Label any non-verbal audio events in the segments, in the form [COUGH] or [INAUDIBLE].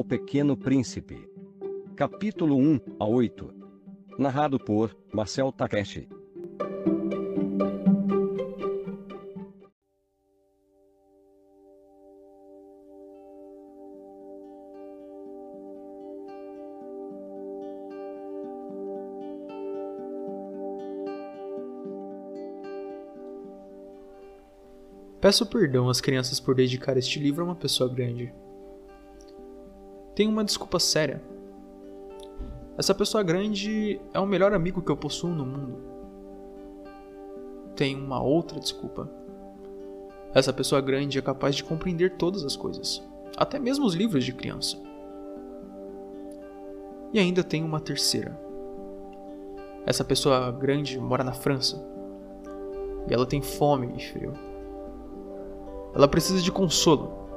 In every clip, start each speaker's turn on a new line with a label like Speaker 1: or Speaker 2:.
Speaker 1: O Pequeno Príncipe. Capítulo 1 a 8. Narrado por Marcel Takeshi.
Speaker 2: Peço perdão às crianças por dedicar este livro a uma pessoa grande. Tenho uma desculpa séria. Essa pessoa grande é o melhor amigo que eu possuo no mundo. Tenho uma outra desculpa. Essa pessoa grande é capaz de compreender todas as coisas, até mesmo os livros de criança. E ainda tenho uma terceira. Essa pessoa grande mora na França. E ela tem fome e frio. Ela precisa de consolo.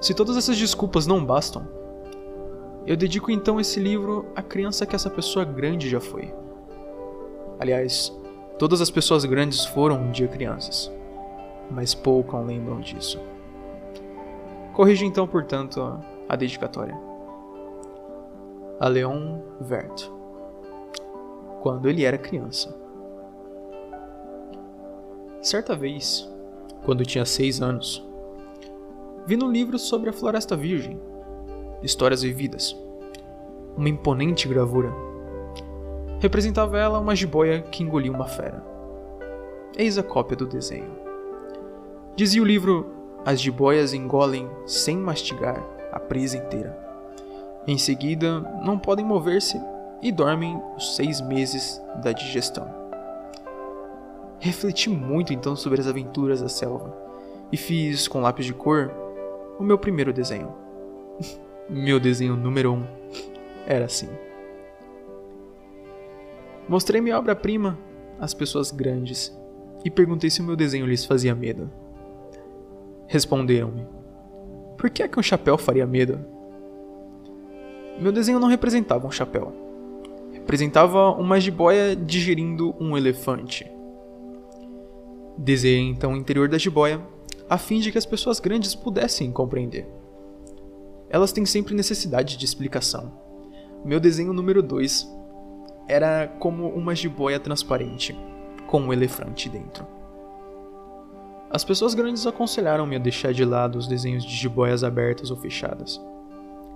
Speaker 2: Se todas essas desculpas não bastam, eu dedico então esse livro à criança que essa pessoa grande já foi. Aliás, todas as pessoas grandes foram um dia crianças, mas poucas lembram disso. Corrijo então, portanto, a dedicatória. A Leon Vert. Quando ele era criança. Certa vez, quando tinha seis anos. Vi no livro sobre a Floresta Virgem, Histórias Vividas, uma imponente gravura. Representava ela uma jiboia que engoliu uma fera. Eis a cópia do desenho. Dizia o livro: as jiboias engolem, sem mastigar, a presa inteira. Em seguida, não podem mover-se e dormem os seis meses da digestão. Refleti muito então sobre as aventuras da selva e fiz com lápis de cor o meu primeiro desenho. [LAUGHS] meu desenho número um era assim. Mostrei minha obra-prima às pessoas grandes e perguntei se o meu desenho lhes fazia medo. Responderam-me: Por que é que um chapéu faria medo? Meu desenho não representava um chapéu. Representava uma jiboia digerindo um elefante. Desenhei então o interior da jiboia, a fim de que as pessoas grandes pudessem compreender. Elas têm sempre necessidade de explicação. Meu desenho número 2 era como uma jiboia transparente, com um elefante dentro. As pessoas grandes aconselharam-me a deixar de lado os desenhos de jiboias abertas ou fechadas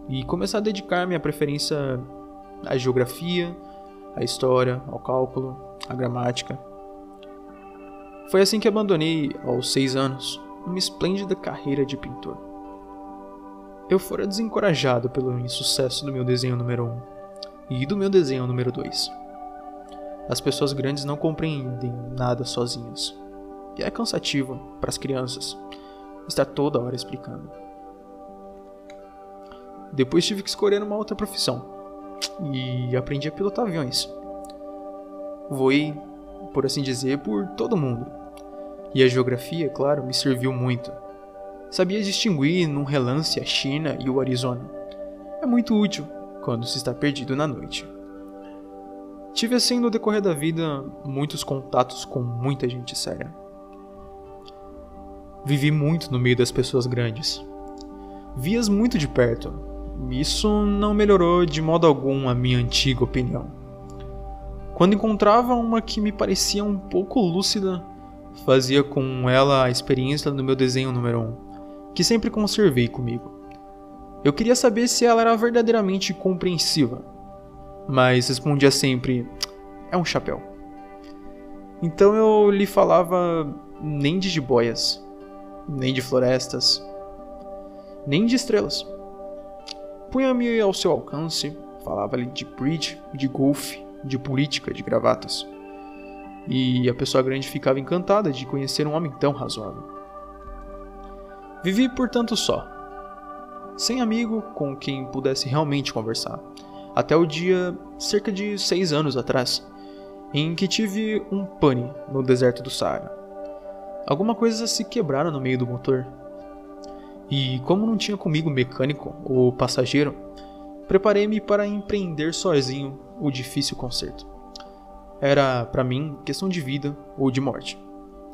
Speaker 2: e começar a dedicar minha preferência à geografia, à história, ao cálculo, à gramática foi assim que abandonei, aos seis anos, uma esplêndida carreira de pintor. Eu fora desencorajado pelo insucesso do meu desenho número 1 um, e do meu desenho número 2. As pessoas grandes não compreendem nada sozinhas. E é cansativo para as crianças estar toda hora explicando. Depois tive que escolher uma outra profissão e aprendi a pilotar aviões. Voei por assim dizer, por todo mundo. E a geografia, claro, me serviu muito. Sabia distinguir num relance a China e o Arizona. É muito útil quando se está perdido na noite. Tive assim no decorrer da vida muitos contatos com muita gente séria. Vivi muito no meio das pessoas grandes. Vi-as muito de perto. Isso não melhorou de modo algum a minha antiga opinião. Quando encontrava uma que me parecia um pouco lúcida, fazia com ela a experiência do meu desenho número 1, um, que sempre conservei comigo. Eu queria saber se ela era verdadeiramente compreensiva, mas respondia sempre: é um chapéu. Então eu lhe falava nem de jiboias, nem de florestas, nem de estrelas. Punha-me ao seu alcance, falava-lhe de bridge, de golfe, de política de gravatas. E a pessoa grande ficava encantada de conhecer um homem tão razoável. Vivi, portanto, só, sem amigo com quem pudesse realmente conversar, até o dia cerca de seis anos atrás, em que tive um pane no deserto do Saara. Alguma coisa se quebrara no meio do motor. E como não tinha comigo mecânico ou passageiro, preparei-me para empreender sozinho o difícil concerto. Era, para mim, questão de vida ou de morte.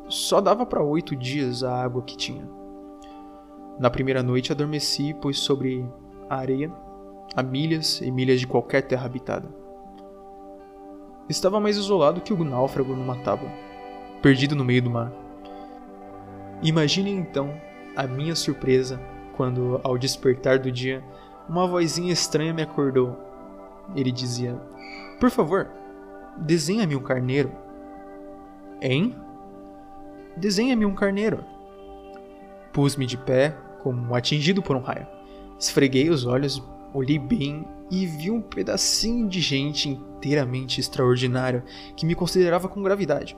Speaker 2: Só dava para oito dias a água que tinha. Na primeira noite adormeci, pois sobre a areia, a milhas e milhas de qualquer terra habitada. Estava mais isolado que o náufrago numa tábua, perdido no meio do mar. Imagine então a minha surpresa quando, ao despertar do dia, uma vozinha estranha me acordou. Ele dizia: Por favor, desenha-me um carneiro. Hein? Desenha-me um carneiro. Pus-me de pé, como atingido por um raio. Esfreguei os olhos, olhei bem e vi um pedacinho de gente inteiramente extraordinário que me considerava com gravidade.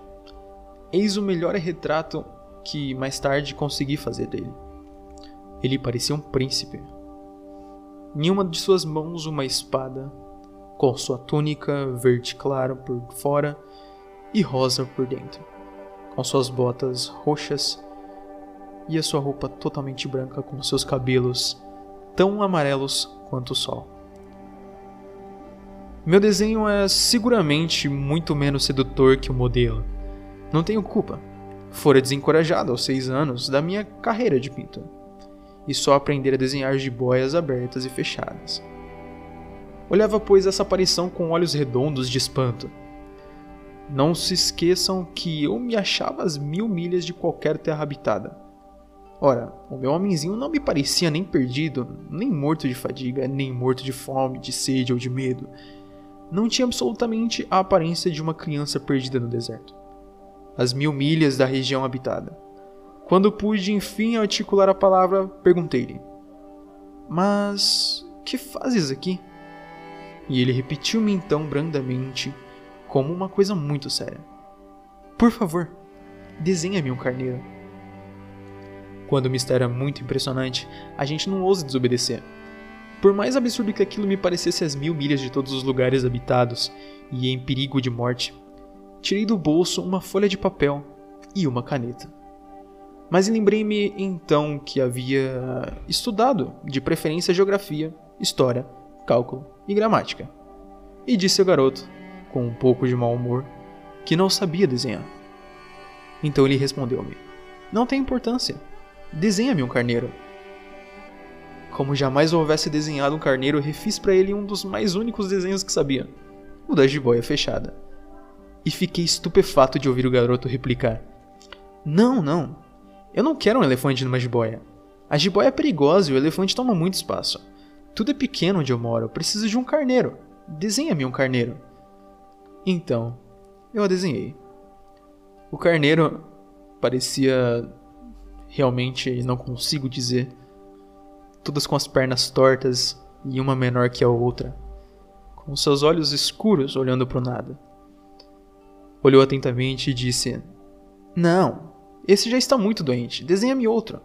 Speaker 2: Eis o melhor retrato que mais tarde consegui fazer dele. Ele parecia um príncipe. Em uma de suas mãos, uma espada, com sua túnica verde claro por fora e rosa por dentro, com suas botas roxas e a sua roupa totalmente branca com seus cabelos tão amarelos quanto o sol. Meu desenho é seguramente muito menos sedutor que o modelo. Não tenho culpa. Fora desencorajado aos seis anos da minha carreira de pintor. E só aprender a desenhar jiboias abertas e fechadas. Olhava, pois, essa aparição com olhos redondos de espanto. Não se esqueçam que eu me achava às mil milhas de qualquer terra habitada. Ora, o meu homenzinho não me parecia nem perdido, nem morto de fadiga, nem morto de fome, de sede ou de medo. Não tinha absolutamente a aparência de uma criança perdida no deserto. Às mil milhas da região habitada. Quando pude enfim articular a palavra, perguntei-lhe: Mas que fazes aqui? E ele repetiu-me então brandamente, como uma coisa muito séria: Por favor, desenha-me um carneiro. Quando o mistério é muito impressionante, a gente não ousa desobedecer. Por mais absurdo que aquilo me parecesse às mil milhas de todos os lugares habitados e em perigo de morte, tirei do bolso uma folha de papel e uma caneta. Mas lembrei-me então que havia estudado, de preferência, geografia, história, cálculo e gramática. E disse ao garoto, com um pouco de mau humor, que não sabia desenhar. Então ele respondeu-me: Não tem importância. Desenha-me um carneiro. Como jamais houvesse desenhado um carneiro, refiz para ele um dos mais únicos desenhos que sabia: o da jiboia fechada. E fiquei estupefato de ouvir o garoto replicar: Não, não. Eu não quero um elefante numa jiboia. A jiboia é perigosa e o elefante toma muito espaço. Tudo é pequeno onde eu moro, eu preciso de um carneiro. Desenha-me um carneiro. Então, eu a desenhei. O carneiro parecia realmente não consigo dizer. Todas com as pernas tortas e uma menor que a outra, com seus olhos escuros olhando para o nada. Olhou atentamente e disse: Não, esse já está muito doente, desenha-me outro.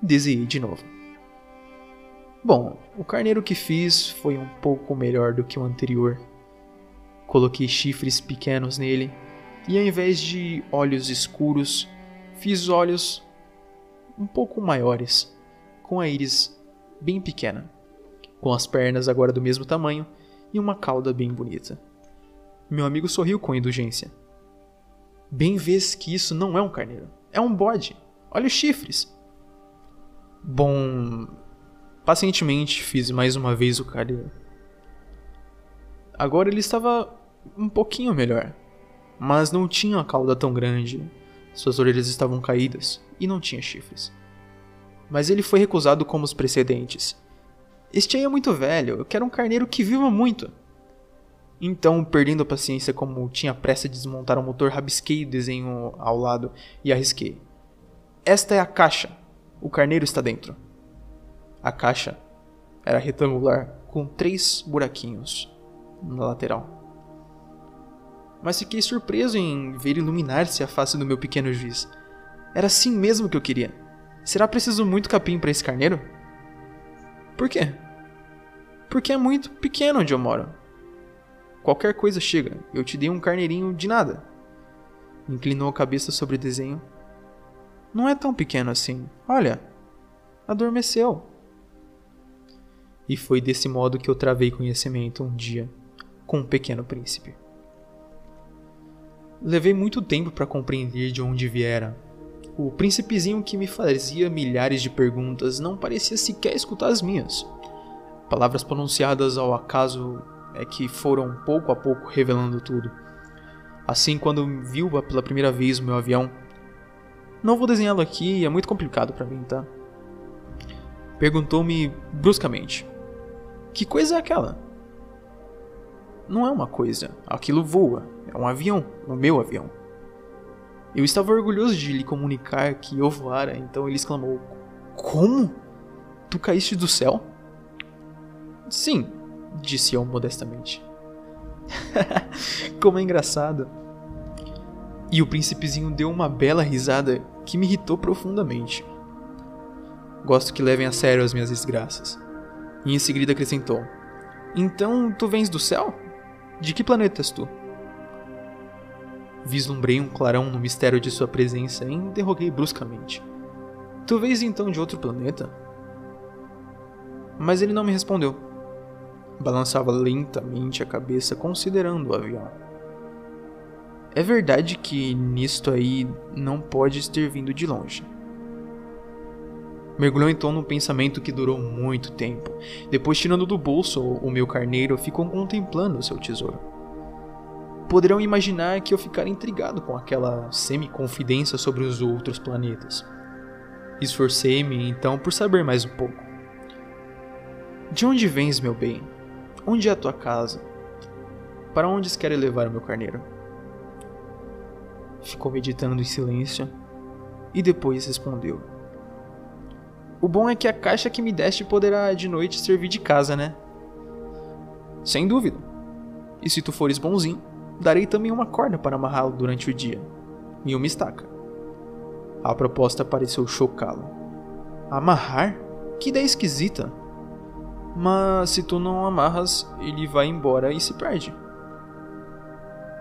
Speaker 2: Desenhei de novo. Bom, o carneiro que fiz foi um pouco melhor do que o anterior. Coloquei chifres pequenos nele e, ao invés de olhos escuros, Fiz olhos um pouco maiores, com a íris bem pequena, com as pernas agora do mesmo tamanho e uma cauda bem bonita. Meu amigo sorriu com indulgência. Bem vês que isso não é um carneiro, é um bode. Olha os chifres. Bom, pacientemente fiz mais uma vez o carneiro. Agora ele estava um pouquinho melhor, mas não tinha a cauda tão grande suas orelhas estavam caídas e não tinha chifres. Mas ele foi recusado como os precedentes. Este aí é muito velho, eu quero um carneiro que viva muito. Então, perdendo a paciência como tinha pressa de desmontar o motor, rabisquei o desenho ao lado e arrisquei. Esta é a caixa. O carneiro está dentro. A caixa era retangular com três buraquinhos na lateral mas fiquei surpreso em ver iluminar-se a face do meu pequeno juiz. Era assim mesmo que eu queria. Será preciso muito capim para esse carneiro? Por quê? Porque é muito pequeno onde eu moro. Qualquer coisa chega, eu te dei um carneirinho de nada. Inclinou a cabeça sobre o desenho. Não é tão pequeno assim. Olha, adormeceu. E foi desse modo que eu travei conhecimento um dia com um pequeno príncipe. Levei muito tempo para compreender de onde viera O príncipezinho que me fazia milhares de perguntas não parecia sequer escutar as minhas. Palavras pronunciadas ao acaso é que foram pouco a pouco revelando tudo. Assim, quando viu pela primeira vez o meu avião, não vou desenhá-lo aqui, é muito complicado para mim, tá? Perguntou-me bruscamente: Que coisa é aquela? Não é uma coisa, aquilo voa, é um avião, o meu avião. Eu estava orgulhoso de lhe comunicar que eu voara, então ele exclamou: Como? Tu caíste do céu? Sim, disse eu modestamente. [LAUGHS] Como é engraçado. E o príncipezinho deu uma bela risada que me irritou profundamente. Gosto que levem a sério as minhas desgraças. E em seguida acrescentou: Então tu vens do céu? De que planeta és tu? Vislumbrei um clarão no mistério de sua presença e interroguei bruscamente: Tu vens então de outro planeta? Mas ele não me respondeu. Balançava lentamente a cabeça considerando o avião. É verdade que nisto aí não pode ter vindo de longe. Mergulhou então num pensamento que durou muito tempo. Depois, tirando do bolso o meu carneiro, ficou contemplando seu tesouro. Poderão imaginar que eu ficara intrigado com aquela semi-confidência sobre os outros planetas. Esforcei-me então por saber mais um pouco. De onde vens, meu bem? Onde é a tua casa? Para onde queres levar o meu carneiro? Ficou meditando em silêncio e depois respondeu: O bom é que a caixa que me deste poderá de noite servir de casa, né? Sem dúvida. E se tu fores bonzinho, darei também uma corda para amarrá-lo durante o dia e uma estaca. A proposta pareceu chocá-lo. Amarrar? Que ideia esquisita! Mas se tu não amarras, ele vai embora e se perde.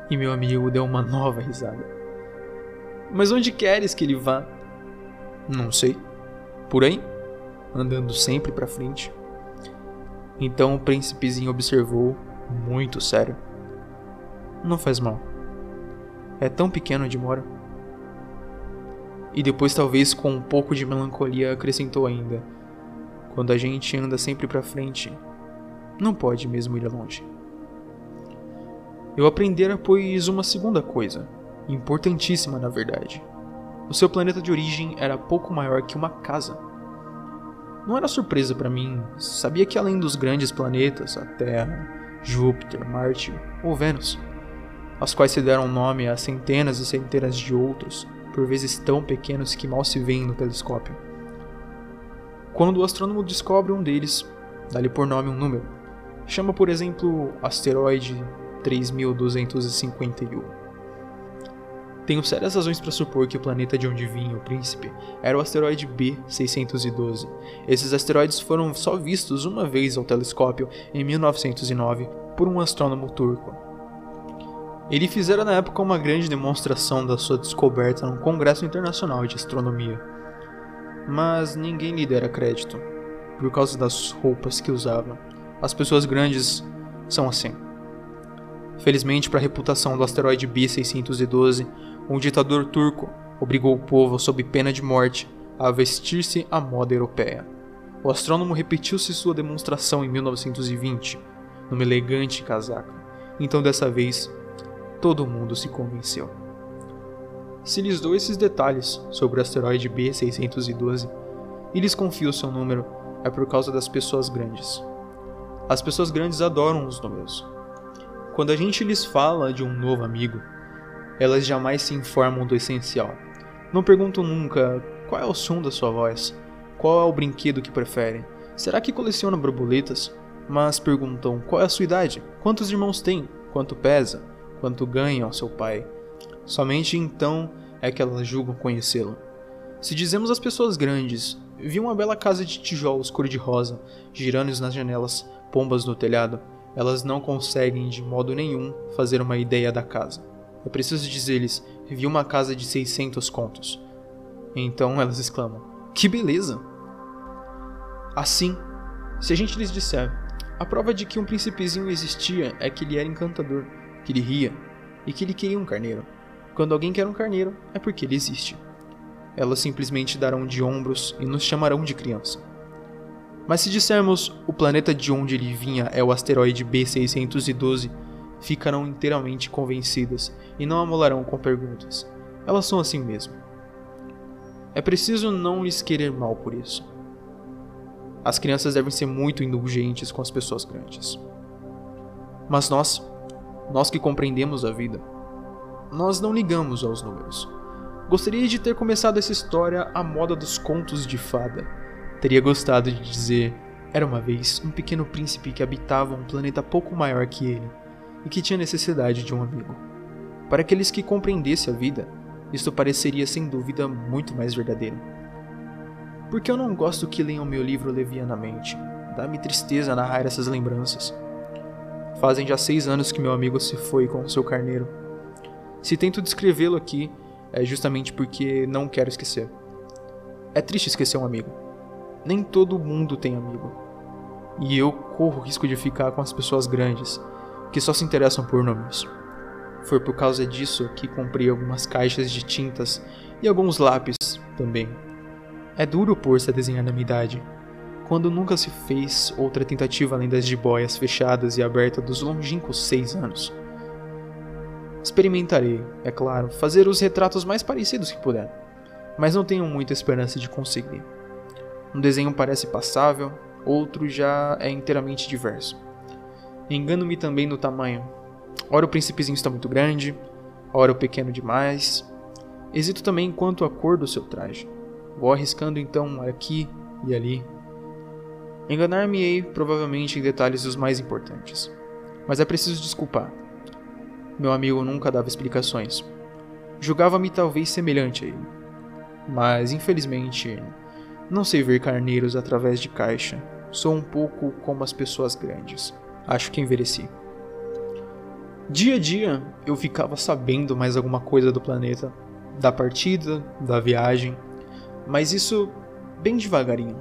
Speaker 2: E meu amigo deu uma nova risada. Mas onde queres que ele vá? Não sei. Por aí, andando sempre para frente. Então o príncipezinho observou, muito sério. Não faz mal. É tão pequeno onde mora. E depois, talvez com um pouco de melancolia, acrescentou ainda: quando a gente anda sempre para frente, não pode mesmo ir longe. Eu aprendera, pois, uma segunda coisa, importantíssima na verdade. O seu planeta de origem era pouco maior que uma casa. Não era surpresa para mim, sabia que além dos grandes planetas, a Terra, Júpiter, Marte ou Vênus, aos quais se deram nome a centenas e centenas de outros, por vezes tão pequenos que mal se veem no telescópio quando o astrônomo descobre um deles, dá-lhe por nome um número. Chama, por exemplo, asteroide 3251. Tenho sérias razões para supor que o planeta de onde vinha o príncipe era o asteroide B612. Esses asteroides foram só vistos uma vez ao telescópio em 1909 por um astrônomo turco. Ele fizera na época uma grande demonstração da sua descoberta num congresso internacional de astronomia mas ninguém lhe dera crédito, por causa das roupas que usava. As pessoas grandes são assim. Felizmente, para a reputação do asteroide B612, um ditador turco obrigou o povo, sob pena de morte, a vestir-se à moda europeia. O astrônomo repetiu-se sua demonstração em 1920, numa elegante casaca. Então, dessa vez, todo mundo se convenceu. Se lhes dou esses detalhes sobre o asteroide B612 e lhes confio seu número, é por causa das pessoas grandes. As pessoas grandes adoram os números. Quando a gente lhes fala de um novo amigo, elas jamais se informam do essencial. Não perguntam nunca qual é o som da sua voz, qual é o brinquedo que prefere, será que coleciona borboletas? Mas perguntam qual é a sua idade, quantos irmãos tem, quanto pesa, quanto ganha seu pai, Somente então é que elas julgam conhecê-lo. Se dizemos às pessoas grandes, vi uma bela casa de tijolos cor-de-rosa, girando nas janelas, pombas no telhado, elas não conseguem de modo nenhum fazer uma ideia da casa. É preciso dizer-lhes, vi uma casa de 600 contos. Então elas exclamam, que beleza! Assim, se a gente lhes disser, a prova de que um príncipezinho existia é que ele era encantador, que ele ria e que ele queria um carneiro. Quando alguém quer um carneiro, é porque ele existe. elas simplesmente darão de ombros e nos chamarão de criança. Mas se dissermos o planeta de onde ele vinha é o asteroide B612, ficarão inteiramente convencidas e não amolarão com perguntas. Elas são assim mesmo. É preciso não lhes querer mal por isso. As crianças devem ser muito indulgentes com as pessoas grandes. Mas nós, nós que compreendemos a vida, nós não ligamos aos números. Gostaria de ter começado essa história à moda dos contos de fada. Teria gostado de dizer: era uma vez um pequeno príncipe que habitava um planeta pouco maior que ele e que tinha necessidade de um amigo. Para aqueles que compreendessem a vida, isto pareceria sem dúvida muito mais verdadeiro. Porque eu não gosto que leiam meu livro levianamente. Dá-me tristeza narrar essas lembranças. Fazem já seis anos que meu amigo se foi com o seu carneiro. Se tento descrevê-lo aqui, é justamente porque não quero esquecer. É triste esquecer um amigo. Nem todo mundo tem amigo. E eu corro o risco de ficar com as pessoas grandes, que só se interessam por números. Foi por causa disso que comprei algumas caixas de tintas e alguns lápis também é duro pôr-se a desenhar na minha idade, quando nunca se fez outra tentativa além das jiboias fechadas e abertas dos longínquos seis anos. Experimentarei, é claro, fazer os retratos mais parecidos que puder, mas não tenho muita esperança de conseguir. Um desenho parece passável, outro já é inteiramente diverso. Engano-me também no tamanho. Ora o príncipezinho está muito grande, ora o pequeno demais. Hesito também quanto à cor do seu traje. Vou arriscando então aqui e ali. Enganar-me-ei provavelmente em detalhes os mais importantes. Mas é preciso desculpar. Meu amigo nunca dava explicações. Julgava-me talvez semelhante a ele. Mas, infelizmente, não sei ver carneiros através de caixa. Sou um pouco como as pessoas grandes. Acho que envelheci. Dia a dia eu ficava sabendo mais alguma coisa do planeta, da partida, da viagem mas isso bem devagarinho,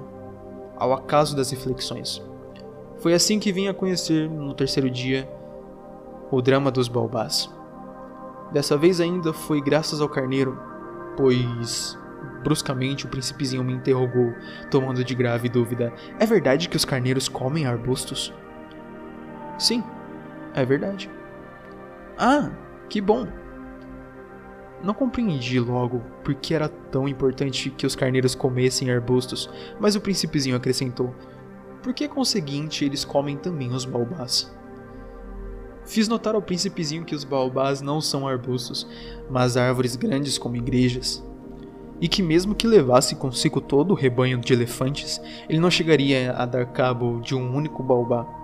Speaker 2: ao acaso das reflexões. Foi assim que vim a conhecer, no terceiro dia, o drama dos Balbás. Dessa vez ainda foi graças ao carneiro, pois bruscamente o príncipezinho me interrogou, tomando de grave dúvida: É verdade que os carneiros comem arbustos? Sim, é verdade. Ah, que bom! Não compreendi logo por que era tão importante que os carneiros comessem arbustos, mas o príncipezinho acrescentou: Por que conseguinte eles comem também os baobás? Fiz notar ao príncipezinho que os baobás não são arbustos, mas árvores grandes como igrejas. E que, mesmo que levasse consigo todo o rebanho de elefantes, ele não chegaria a dar cabo de um único baobá.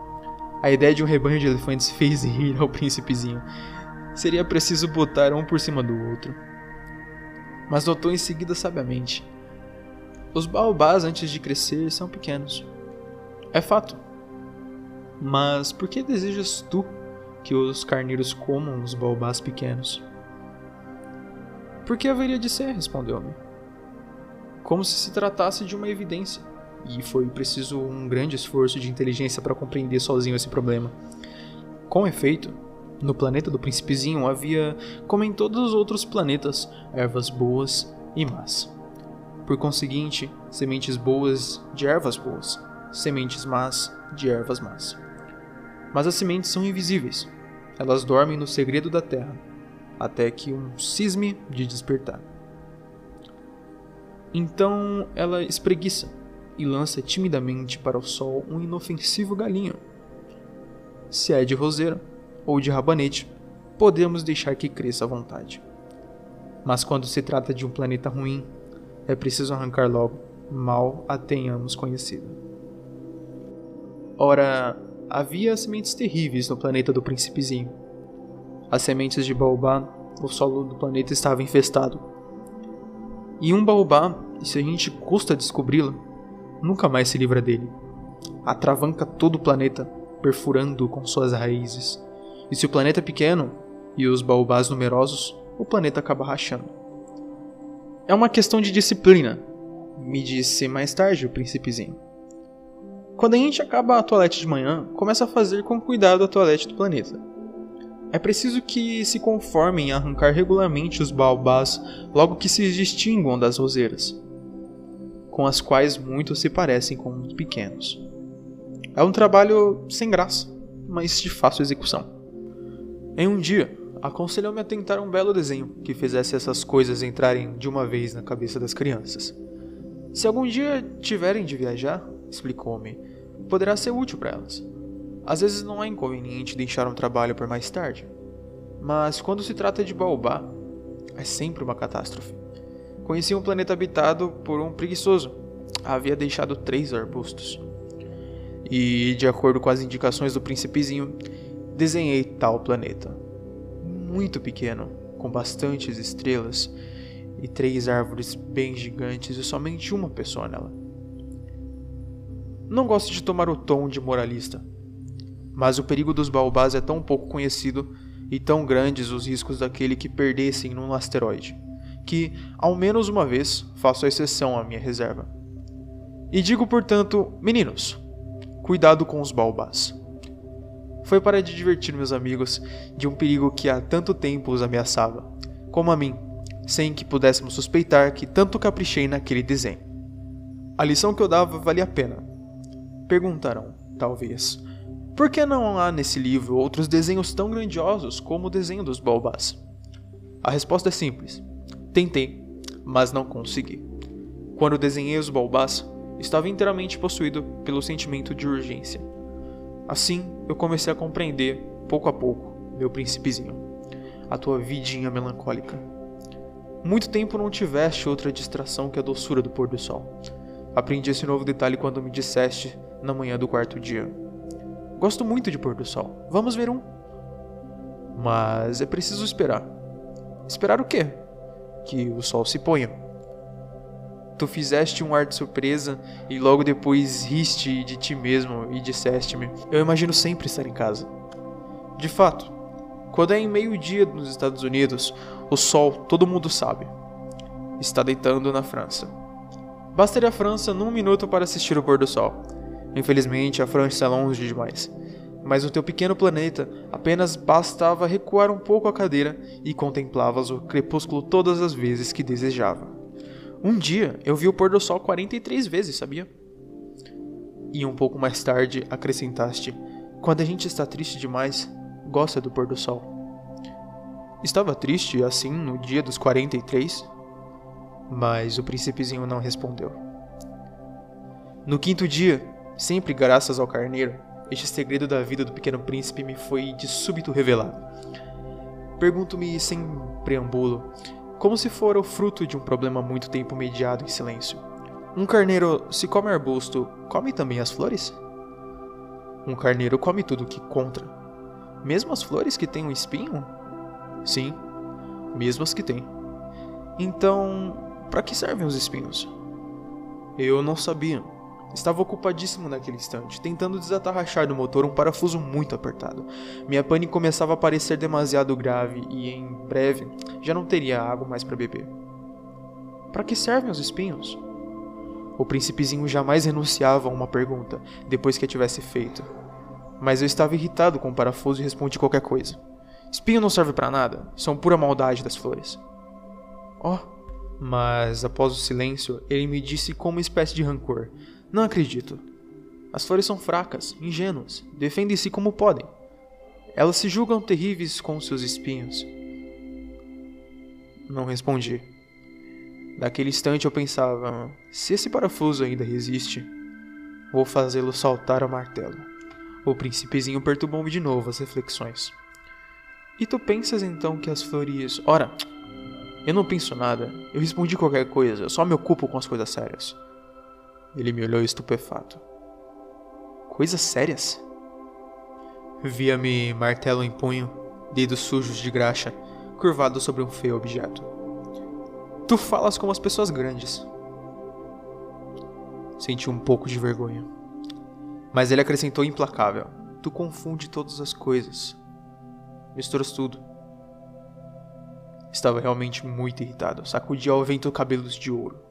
Speaker 2: A ideia de um rebanho de elefantes fez rir ao príncipezinho, seria preciso botar um por cima do outro. Mas notou em seguida sabiamente: os baobás antes de crescer são pequenos. É fato. Mas por que desejas tu que os carneiros comam os baobás pequenos? Por que haveria de ser? respondeu-me. Como se se tratasse de uma evidência, e foi preciso um grande esforço de inteligência para compreender sozinho esse problema. Com efeito, no planeta do Príncipezinho havia, como em todos os outros planetas, ervas boas e más. Por conseguinte, sementes boas de ervas boas, sementes más de ervas más. Mas as sementes são invisíveis. Elas dormem no segredo da terra, até que um cisme de despertar. Então ela espreguiça e lança timidamente para o sol um inofensivo galinho. Se é de roseira, ou de rabanete, podemos deixar que cresça à vontade. Mas quando se trata de um planeta ruim, é preciso arrancar logo, mal a tenhamos conhecido. Ora, havia sementes terríveis no planeta do Príncipezinho. As sementes de baobá, o solo do planeta estava infestado. E um baobá, se a gente custa descobri-lo, nunca mais se livra dele. Atravanca todo o planeta, perfurando com suas raízes. E se o planeta é pequeno e os baobás numerosos, o planeta acaba rachando. É uma questão de disciplina, me disse mais tarde o príncipezinho. Quando a gente acaba a toalete de manhã, começa a fazer com cuidado a toalete do planeta. É preciso que se conformem a arrancar regularmente os baobás logo que se distinguam das roseiras, com as quais muitos se parecem com os pequenos. É um trabalho sem graça, mas de fácil execução. Em um dia, aconselhou-me a tentar um belo desenho que fizesse essas coisas entrarem de uma vez na cabeça das crianças. Se algum dia tiverem de viajar, explicou-me, poderá ser útil para elas. Às vezes não é inconveniente deixar um trabalho por mais tarde, mas quando se trata de baobá, é sempre uma catástrofe. Conheci um planeta habitado por um preguiçoso. Havia deixado três arbustos. E, de acordo com as indicações do príncipezinho, desenhei tal planeta. Muito pequeno, com bastantes estrelas e três árvores bem gigantes e somente uma pessoa nela. Não gosto de tomar o tom de moralista, mas o perigo dos baobás é tão pouco conhecido e tão grandes os riscos daquele que perdessem num asteroide, que, ao menos uma vez, faço a exceção à minha reserva. E digo, portanto, meninos, cuidado com os baobás. Foi para divertir meus amigos de um perigo que há tanto tempo os ameaçava, como a mim, sem que pudéssemos suspeitar que tanto caprichei naquele desenho. A lição que eu dava valia a pena. Perguntarão, talvez, por que não há nesse livro outros desenhos tão grandiosos como o desenho dos baobás? A resposta é simples. Tentei, mas não consegui. Quando desenhei os baobás, estava inteiramente possuído pelo sentimento de urgência. Assim, eu comecei a compreender, pouco a pouco, meu príncipezinho, a tua vidinha melancólica. Muito tempo não tiveste outra distração que a doçura do pôr do sol. Aprendi esse novo detalhe quando me disseste na manhã do quarto dia. Gosto muito de pôr do sol. Vamos ver um. Mas é preciso esperar. Esperar o quê? Que o sol se ponha. Tu fizeste um ar de surpresa e logo depois riste de ti mesmo e disseste-me: Eu imagino sempre estar em casa. De fato, quando é em meio-dia nos Estados Unidos, o sol, todo mundo sabe, está deitando na França. Bastaria a França num minuto para assistir o pôr do sol. Infelizmente, a França é longe demais. Mas no teu pequeno planeta, apenas bastava recuar um pouco a cadeira e contemplavas o crepúsculo todas as vezes que desejava. Um dia eu vi o pôr do sol 43 vezes, sabia? E um pouco mais tarde acrescentaste: quando a gente está triste demais, gosta do pôr do sol. Estava triste assim no dia dos 43? Mas o príncipezinho não respondeu. No quinto dia, Sempre graças ao carneiro, este segredo da vida do pequeno príncipe me foi de súbito revelado. Pergunto-me sem preâmbulo, como se fora o fruto de um problema muito tempo mediado em silêncio. Um carneiro, se come arbusto, come também as flores? Um carneiro come tudo que contra. Mesmo as flores que têm um espinho? Sim, mesmo as que têm. Então, para que servem os espinhos? Eu não sabia. Estava ocupadíssimo naquele instante, tentando desatarrachar do motor um parafuso muito apertado. Minha pane começava a parecer demasiado grave e, em breve, já não teria água mais para beber. Para que servem os espinhos? O príncipezinho jamais renunciava a uma pergunta, depois que a tivesse feito. Mas eu estava irritado com o parafuso e respondi qualquer coisa. Espinho não serve para nada, são pura maldade das flores. Oh! Mas, após o silêncio, ele me disse com uma espécie de rancor: não acredito. As flores são fracas, ingênuas, defendem-se como podem. Elas se julgam terríveis com seus espinhos. Não respondi. Naquele instante eu pensava: se esse parafuso ainda resiste, vou fazê-lo saltar ao martelo. O príncipezinho perturbou-me de novo as reflexões. E tu pensas então que as flores. Ora, eu não penso nada. Eu respondi qualquer coisa, eu só me ocupo com as coisas sérias. Ele me olhou estupefato. Coisas sérias? Via-me martelo em punho, dedos sujos de graxa, curvado sobre um feio objeto. Tu falas como as pessoas grandes. Senti um pouco de vergonha. Mas ele acrescentou implacável: Tu confunde todas as coisas. Misturas tudo. Estava realmente muito irritado. Sacudia ao vento cabelos de ouro.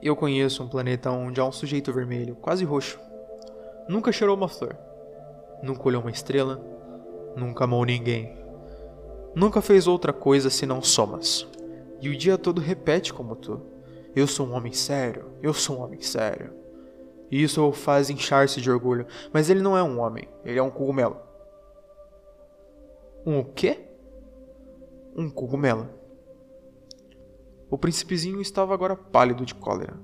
Speaker 2: Eu conheço um planeta onde há um sujeito vermelho, quase roxo. Nunca cheirou uma flor. Nunca olhou uma estrela. Nunca amou ninguém. Nunca fez outra coisa senão somas. E o dia todo repete como tu. Eu sou um homem sério, eu sou um homem sério. E isso o faz inchar-se de orgulho, mas ele não é um homem, ele é um cogumelo. Um o quê? Um cogumelo. O príncipezinho estava agora pálido de cólera.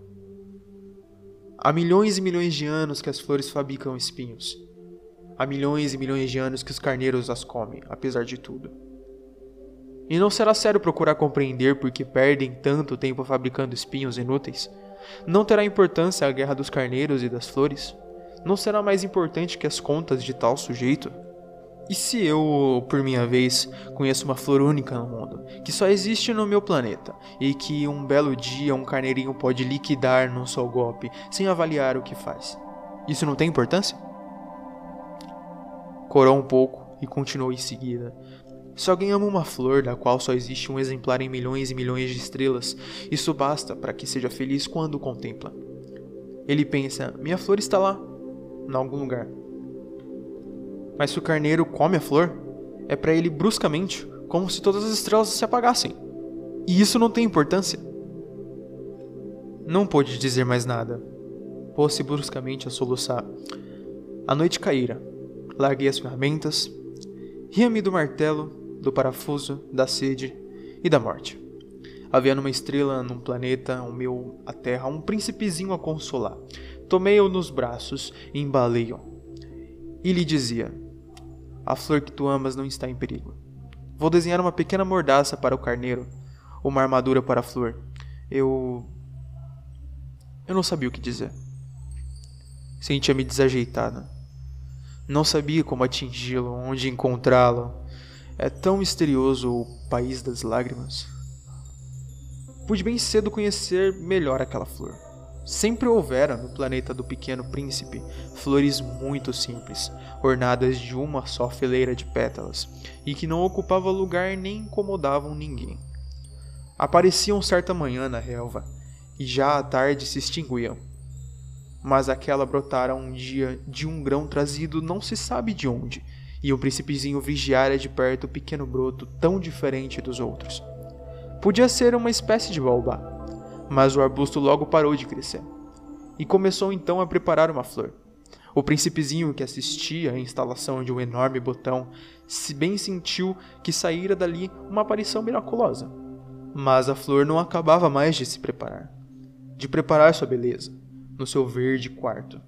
Speaker 2: Há milhões e milhões de anos que as flores fabricam espinhos. Há milhões e milhões de anos que os carneiros as comem, apesar de tudo. E não será sério procurar compreender por que perdem tanto tempo fabricando espinhos inúteis? Não terá importância a guerra dos carneiros e das flores? Não será mais importante que as contas de tal sujeito? E se eu, por minha vez, conheço uma flor única no mundo, que só existe no meu planeta, e que um belo dia um carneirinho pode liquidar num só golpe, sem avaliar o que faz? Isso não tem importância? Corou um pouco e continuou em seguida. Se alguém ama uma flor da qual só existe um exemplar em milhões e milhões de estrelas, isso basta para que seja feliz quando contempla. Ele pensa: minha flor está lá, em algum lugar. Mas se o carneiro come a flor, é para ele bruscamente, como se todas as estrelas se apagassem. E isso não tem importância. Não pôde dizer mais nada. Pôs-se bruscamente a soluçar. A noite caíra. Larguei as ferramentas. Ria-me do martelo, do parafuso, da sede e da morte. Havia numa estrela, num planeta, o meu, a Terra, um príncipezinho a consolar. Tomei-o nos braços e embalei-o. E lhe dizia: a flor que tu amas não está em perigo. Vou desenhar uma pequena mordaça para o carneiro, uma armadura para a flor. Eu. Eu não sabia o que dizer. Sentia-me desajeitada. Não sabia como atingi-lo, onde encontrá-lo. É tão misterioso o país das lágrimas. Pude bem cedo conhecer melhor aquela flor. Sempre houvera no planeta do Pequeno Príncipe flores muito simples, ornadas de uma só fileira de pétalas, e que não ocupavam lugar nem incomodavam ninguém. Apareciam certa manhã na relva, e já à tarde se extinguiam. Mas aquela brotara um dia de um grão trazido não se sabe de onde, e um príncipezinho vigiara de perto o pequeno broto tão diferente dos outros. Podia ser uma espécie de baobá mas o arbusto logo parou de crescer. E começou então a preparar uma flor. O príncipezinho que assistia à instalação de um enorme botão se bem sentiu que saíra dali uma aparição miraculosa. Mas a flor não acabava mais de se preparar, de preparar sua beleza, no seu verde quarto.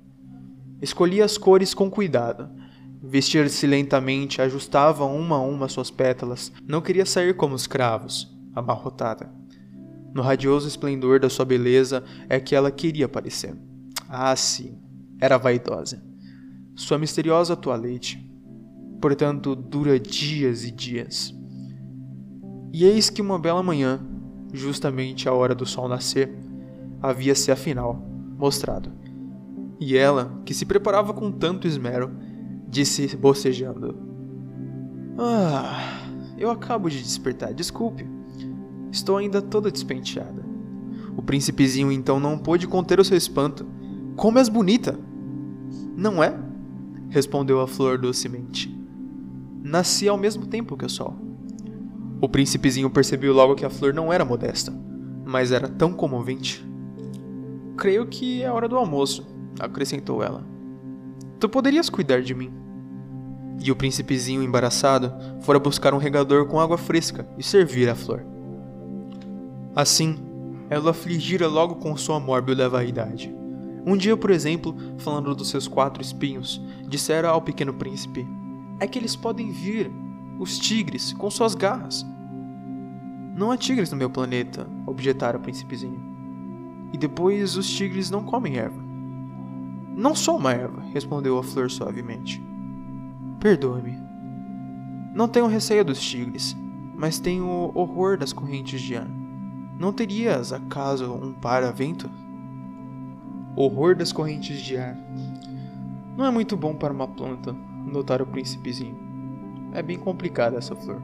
Speaker 2: Escolhia as cores com cuidado, vestia-se lentamente, ajustava uma a uma suas pétalas, não queria sair como os cravos, amarrotada. No radioso esplendor da sua beleza é que ela queria aparecer. Ah, sim, era vaidosa. Sua misteriosa toilette, portanto, dura dias e dias. E eis que uma bela manhã, justamente à hora do sol nascer, havia-se afinal mostrado. E ela, que se preparava com tanto esmero, disse bocejando: Ah, eu acabo de despertar, desculpe. Estou ainda toda despenteada. O príncipezinho então não pôde conter o seu espanto. Como és bonita! Não é? Respondeu a flor docemente. Nasci ao mesmo tempo que o sol. O príncipezinho percebeu logo que a flor não era modesta, mas era tão comovente. Creio que é hora do almoço, acrescentou ela. Tu poderias cuidar de mim. E o príncipezinho, embaraçado, fora buscar um regador com água fresca e servir a flor. Assim, ela afligira logo com sua mórbida vaidade. Um dia, por exemplo, falando dos seus quatro espinhos, dissera ao pequeno príncipe: É que eles podem vir, os tigres, com suas garras. Não há tigres no meu planeta, objetara o príncipezinho. E depois os tigres não comem erva. Não sou uma erva, respondeu a flor suavemente. Perdoe-me. Não tenho receio dos tigres, mas tenho horror das correntes de ar. Não terias, acaso, um paravento? Horror das correntes de ar. Não é muito bom para uma planta, notara o príncipezinho. É bem complicada essa flor.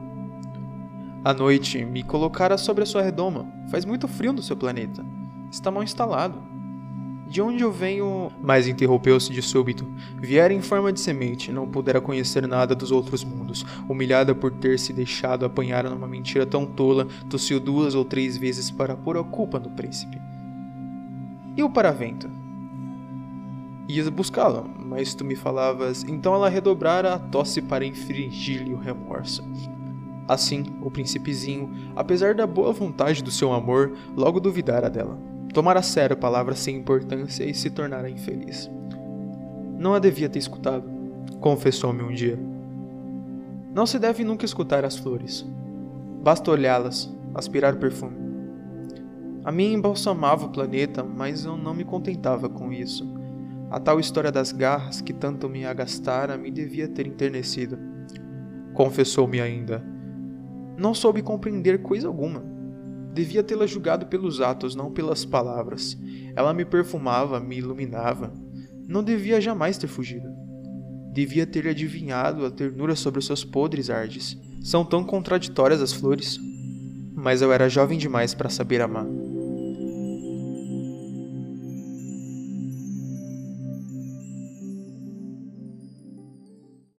Speaker 2: À noite, me colocara sobre a sua redoma. Faz muito frio no seu planeta. Está mal instalado. De onde eu venho. Mas interrompeu-se de súbito. Viera em forma de semente, não pudera conhecer nada dos outros mundos. Humilhada por ter se deixado apanhar numa mentira tão tola, tossiu duas ou três vezes para pôr a culpa no príncipe. E o paravento? Ias buscá-la, mas tu me falavas, então ela redobrara a tosse para infringir-lhe o remorso. Assim, o príncipezinho, apesar da boa vontade do seu amor, logo duvidara dela. Tomara a sério palavras sem importância e se tornara infeliz. Não a devia ter escutado, confessou-me um dia. Não se deve nunca escutar as flores. Basta olhá-las, aspirar perfume. A mim embalsamava o planeta, mas eu não me contentava com isso. A tal história das garras que tanto me agastara me devia ter enternecido. Confessou-me ainda. Não soube compreender coisa alguma. Devia tê-la julgado pelos atos, não pelas palavras. Ela me perfumava, me iluminava. Não devia jamais ter fugido. Devia ter adivinhado a ternura sobre os seus podres ardes. São tão contraditórias as flores. Mas eu era jovem demais para saber amar.